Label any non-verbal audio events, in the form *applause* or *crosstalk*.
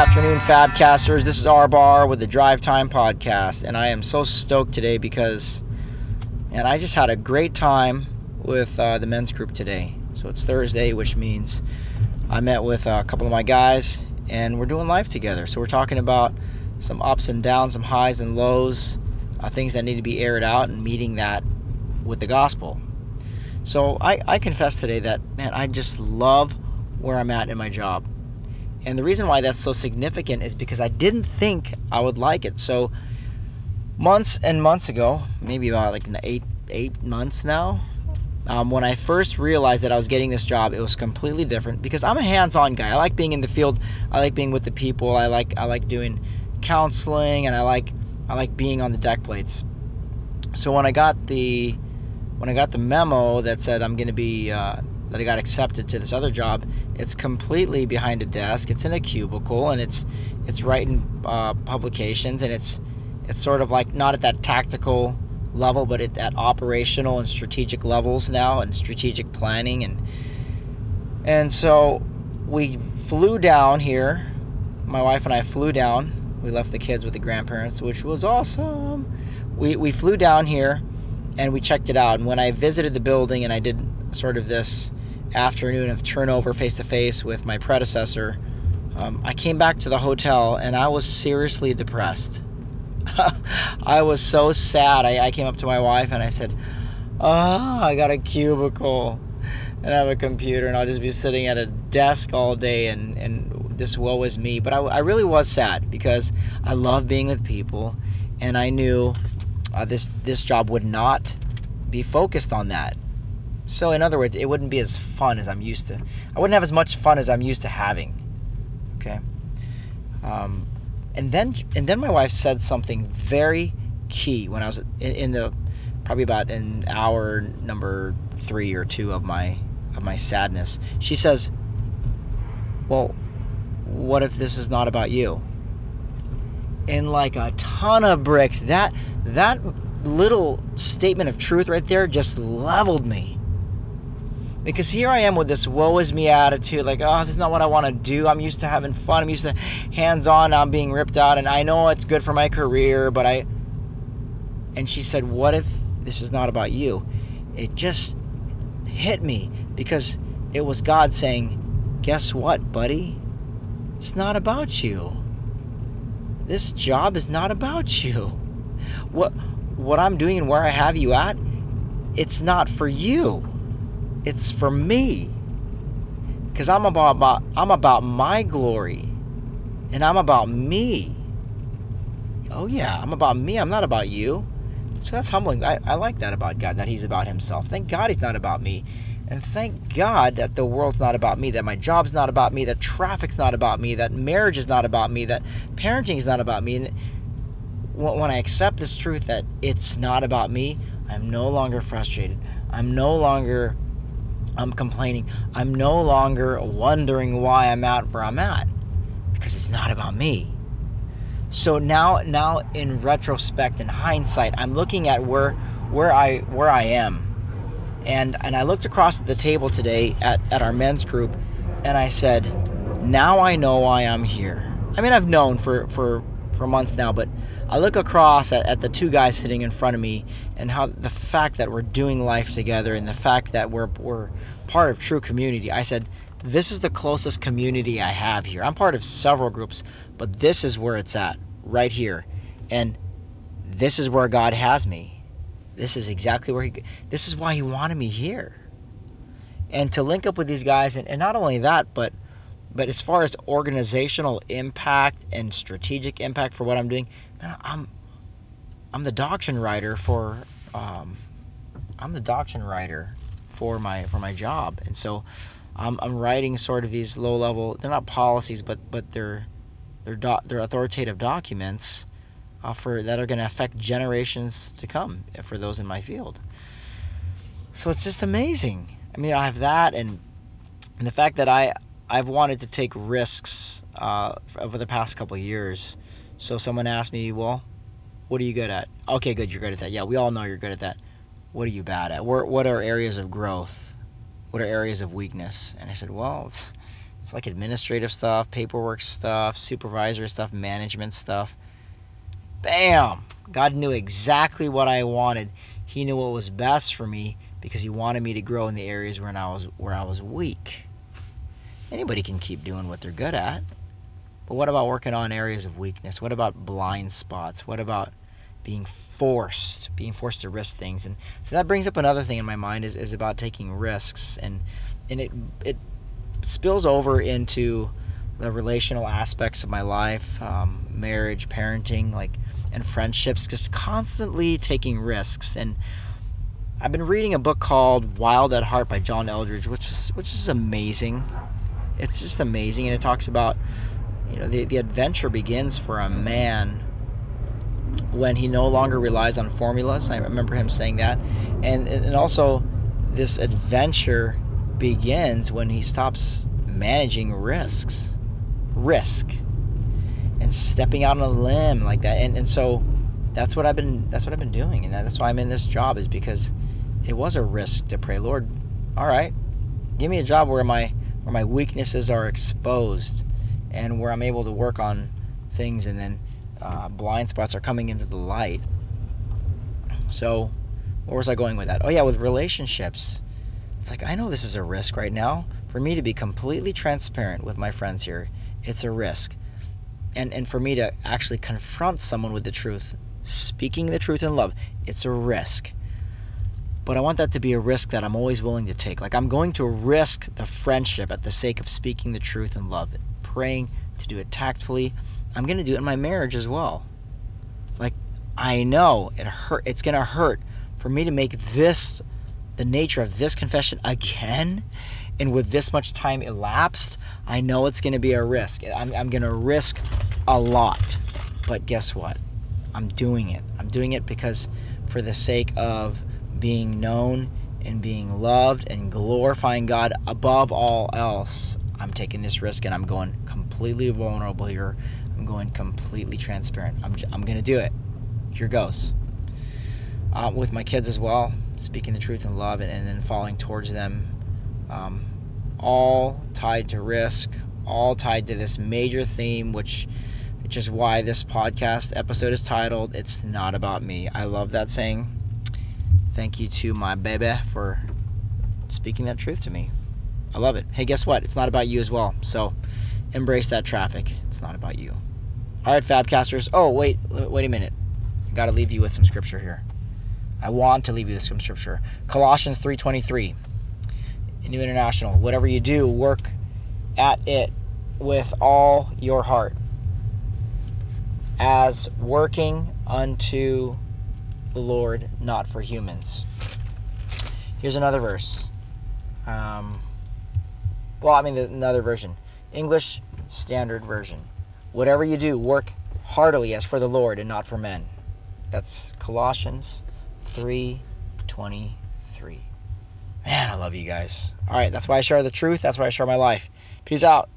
afternoon, Fabcasters. This is R Bar with the Drive Time Podcast, and I am so stoked today because, and I just had a great time with uh, the men's group today. So it's Thursday, which means I met with a couple of my guys, and we're doing life together. So we're talking about some ups and downs, some highs and lows, uh, things that need to be aired out, and meeting that with the gospel. So I, I confess today that, man, I just love where I'm at in my job. And the reason why that's so significant is because I didn't think I would like it. So months and months ago, maybe about like eight eight months now, um, when I first realized that I was getting this job, it was completely different because I'm a hands-on guy. I like being in the field. I like being with the people. I like I like doing counseling, and I like I like being on the deck plates. So when I got the when I got the memo that said I'm going to be uh, that I got accepted to this other job, it's completely behind a desk. It's in a cubicle, and it's it's writing uh, publications, and it's it's sort of like not at that tactical level, but at, that operational and strategic levels now, and strategic planning, and and so we flew down here. My wife and I flew down. We left the kids with the grandparents, which was awesome. We we flew down here, and we checked it out. And when I visited the building, and I did sort of this afternoon of turnover face to face with my predecessor, um, I came back to the hotel and I was seriously depressed. *laughs* I was so sad. I, I, came up to my wife and I said, Oh, I got a cubicle and I have a computer and I'll just be sitting at a desk all day and, and this woe is me. But I, I really was sad because I love being with people and I knew uh, this, this job would not be focused on that. So, in other words, it wouldn't be as fun as I'm used to. I wouldn't have as much fun as I'm used to having. Okay. Um, and then, and then my wife said something very key when I was in, in the probably about an hour number three or two of my of my sadness. She says, "Well, what if this is not about you?" And like a ton of bricks, that that little statement of truth right there just leveled me because here I am with this woe is me attitude, like, oh, this is not what I want to do. I'm used to having fun. I'm used to hands on. I'm being ripped out, and I know it's good for my career, but I. And she said, What if this is not about you? It just hit me because it was God saying, Guess what, buddy? It's not about you. This job is not about you. What what I'm doing and where I have you at, it's not for you it's for me. Cuz I'm about, about I'm about my glory. And I'm about me. Oh yeah, I'm about me. I'm not about you. So that's humbling. I, I like that about God, that He's about Himself. Thank God He's not about me. And thank God that the world's not about me, that my job's not about me, that traffic's not about me, that marriage is not about me, that parenting is not about me. And when I accept this truth that it's not about me, I'm no longer frustrated. I'm no longer I'm complaining. I'm no longer wondering why I'm at where I'm at because it's not about me. So now now in retrospect in hindsight, I'm looking at where where I where I am. And and I looked across the table today at, at our men's group and I said, now I know why I'm here. I mean I've known for, for, for months now, but I look across at, at the two guys sitting in front of me and how the fact that we're doing life together and the fact that we're, we're part of true community. I said, this is the closest community I have here. I'm part of several groups, but this is where it's at, right here. And this is where God has me. This is exactly where He, this is why He wanted me here. And to link up with these guys, and, and not only that, but but as far as organizational impact and strategic impact for what I'm doing, man, I'm I'm the doctrine writer for um, I'm the doctrine writer for my for my job, and so I'm, I'm writing sort of these low level. They're not policies, but but they're they're do, they're authoritative documents uh, for that are going to affect generations to come for those in my field. So it's just amazing. I mean, I have that, and and the fact that I I've wanted to take risks uh, over the past couple years. So someone asked me, "Well, what are you good at?" Okay, good, you're good at that. Yeah, we all know you're good at that. What are you bad at? What what are areas of growth? What are areas of weakness? And I said, "Well, *laughs* It's like administrative stuff, paperwork stuff, supervisor stuff, management stuff. Bam! God knew exactly what I wanted. He knew what was best for me because he wanted me to grow in the areas where I was where I was weak. Anybody can keep doing what they're good at. But what about working on areas of weakness? What about blind spots? What about being forced, being forced to risk things? And so that brings up another thing in my mind is, is about taking risks and and it it spills over into the relational aspects of my life, um, marriage, parenting, like and friendships, just constantly taking risks. And I've been reading a book called Wild at Heart by John Eldredge, which is which is amazing. It's just amazing, and it talks about you know the, the adventure begins for a man when he no longer relies on formulas. I remember him saying that, and and also this adventure begins when he stops managing risks, risk, and stepping out on a limb like that. And and so that's what I've been that's what I've been doing, and that's why I'm in this job is because it was a risk to pray, Lord. All right, give me a job where my where my weaknesses are exposed and where I'm able to work on things and then uh, blind spots are coming into the light. So, where was I going with that? Oh, yeah, with relationships. It's like, I know this is a risk right now. For me to be completely transparent with my friends here, it's a risk. And, and for me to actually confront someone with the truth, speaking the truth in love, it's a risk but I want that to be a risk that I'm always willing to take. Like I'm going to risk the friendship at the sake of speaking the truth and love, and praying to do it tactfully. I'm going to do it in my marriage as well. Like I know it hurt it's going to hurt for me to make this the nature of this confession again and with this much time elapsed, I know it's going to be a risk. I'm, I'm going to risk a lot. But guess what? I'm doing it. I'm doing it because for the sake of being known and being loved and glorifying God above all else, I'm taking this risk and I'm going completely vulnerable here. I'm going completely transparent. I'm, I'm going to do it. Here goes. Uh, with my kids as well, speaking the truth in love and, and then falling towards them. Um, all tied to risk, all tied to this major theme, which which is why this podcast episode is titled It's Not About Me. I love that saying Thank you to my baby for speaking that truth to me. I love it. Hey, guess what? It's not about you as well. So embrace that traffic. It's not about you. All right, Fabcasters. Oh, wait, wait a minute. I got to leave you with some scripture here. I want to leave you with some scripture. Colossians 3:23. New International. Whatever you do, work at it with all your heart as working unto the Lord, not for humans. Here's another verse. Um, well, I mean, another version. English Standard Version. Whatever you do, work heartily as for the Lord and not for men. That's Colossians 3:23. Man, I love you guys. All right, that's why I share the truth. That's why I share my life. Peace out.